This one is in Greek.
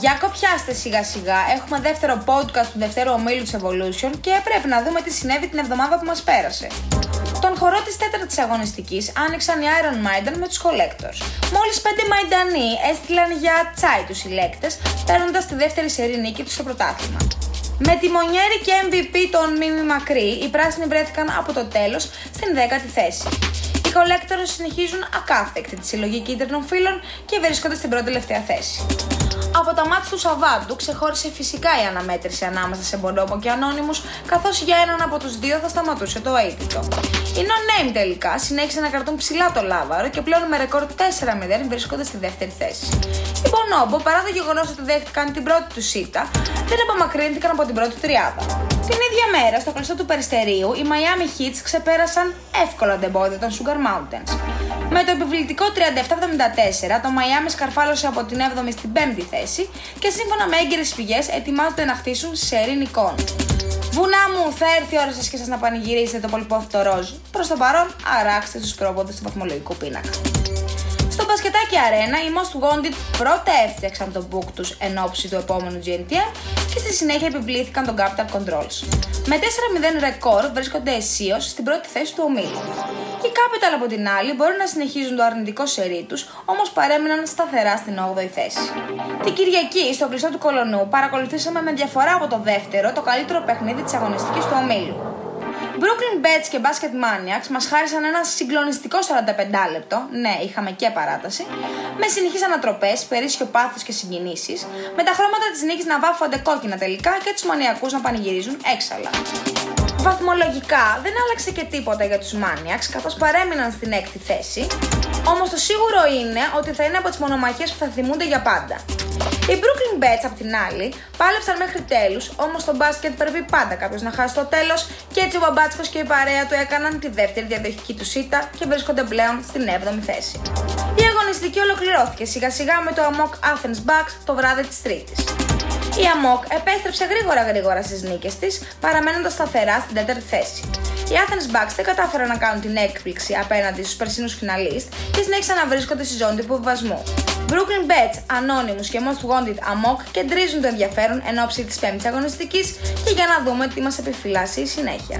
Για κοπιάστε σιγά σιγά, έχουμε δεύτερο podcast του δευτέρου ομίλου της Evolution και πρέπει να δούμε τι συνέβη την εβδομάδα που μας πέρασε. Τον χορό της τέταρτης αγωνιστικής άνοιξαν οι Iron Maiden με τους Collectors. Μόλις πέντε Μαϊντανοί έστειλαν για τσάι τους συλλέκτες, παίρνοντας τη δεύτερη σερή νίκη τους στο πρωτάθλημα. Με τη Μονιέρη και MVP των Μίμη Μακρύ, οι πράσινοι βρέθηκαν από το τέλος στην 10η θέση. Οι Collectors συνεχίζουν ακάθεκτη τη συλλογή κίτρινων φύλων και βρίσκονται στην πρώτη τελευταία θέση. Από τα μάτια του Σαββάτου ξεχώρισε φυσικά η αναμέτρηση ανάμεσα σε Μπονόπο και Ανώνυμους, καθώς για έναν από τους δύο θα σταματούσε το αίτητο. Οι No Name τελικά συνέχισαν να κρατούν ψηλά το λάβαρο και πλέον με ρεκόρ 4-0 βρίσκονται στη δεύτερη θέση. Οι Μπονόμπο, παρά το γεγονός ότι δέχτηκαν την πρώτη τους σίτα, δεν απομακρύνθηκαν από την πρώτη τριάδα. Την ίδια μέρα, στο κλειστό του Περιστερίου, οι Miami Heats ξεπέρασαν εύκολα την εμπόδια των Sugar Mountains. Με το επιβλητικό 37-74, το Miami σκαρφάλωσε από την 7η στην 5η θέση και σύμφωνα με έγκυρες πηγές ετοιμάζονται να χτίσουν σε νικών. Βουνά μου, θα έρθει η ώρα σας και σας να πανηγυρίσετε το πολυπόθητο ροζ. Προς το παρόν, αράξτε τους πρόποδες του βαθμολογικού πίνακα. Στο μπασκετάκι αρένα, οι Most Wanted πρώτα έφτιαξαν το book τους εν ώψη του επόμενου GNTM και στη συνέχεια επιβλήθηκαν τον Capital Controls. Με 4-0 ρεκόρ βρίσκονται αισίως στην πρώτη θέση του ομίλου. Οι Capital από την άλλη μπορούν να συνεχίζουν το αρνητικό σερί τους, όμως παρέμειναν σταθερά στην 8η θέση. Την Κυριακή, στο κλειστό του Κολονού, παρακολουθήσαμε με διαφορά από το δεύτερο το καλύτερο παιχνίδι της αγωνιστικής του ομίλου. Brooklyn Bets και Basket Maniacs μας χάρισαν ένα συγκλονιστικό 45 λεπτό, ναι, είχαμε και παράταση, με συνεχείς ανατροπές, περίσσιο πάθος και συγκινήσεις, με τα χρώματα της νίκης να βάφονται κόκκινα τελικά και τους μανιακούς να πανηγυρίζουν έξαλα. Βαθμολογικά δεν άλλαξε και τίποτα για τους Maniacs καθώς παρέμειναν στην έκτη θέση, όμως το σίγουρο είναι ότι θα είναι από τις μονομαχίες που θα θυμούνται για πάντα. Οι Brooklyn Bets απ' την άλλη πάλεψαν μέχρι τέλους, όμως στο μπάσκετ πρέπει πάντα κάποιος να χάσει το τέλος και έτσι ο Μπαμπάτσκο και η παρέα του έκαναν τη δεύτερη διαδοχική του σίτα και βρίσκονται πλέον στην 7η θέση. Η αγωνιστική ολοκληρώθηκε σιγά σιγά με το Amok Athens Bucks το βράδυ της Τρίτης. Η Amok επέστρεψε γρήγορα γρήγορα στις νίκες της, παραμένοντας σταθερά στην τέταρτη θέση. Οι Athens Bucks δεν κατάφεραν να κάνουν την έκπληξη απέναντι στους περσίνους φιναλίστ και συνέχισαν να βρίσκονται στη ζώνη του υποβιβασμού. Brooklyn Bets, Anonymous και Most Wanted Amok κεντρίζουν το ενδιαφέρον εν ώψη της πέμπτης αγωνιστικής και για να δούμε τι μας επιφυλάσσει η συνέχεια.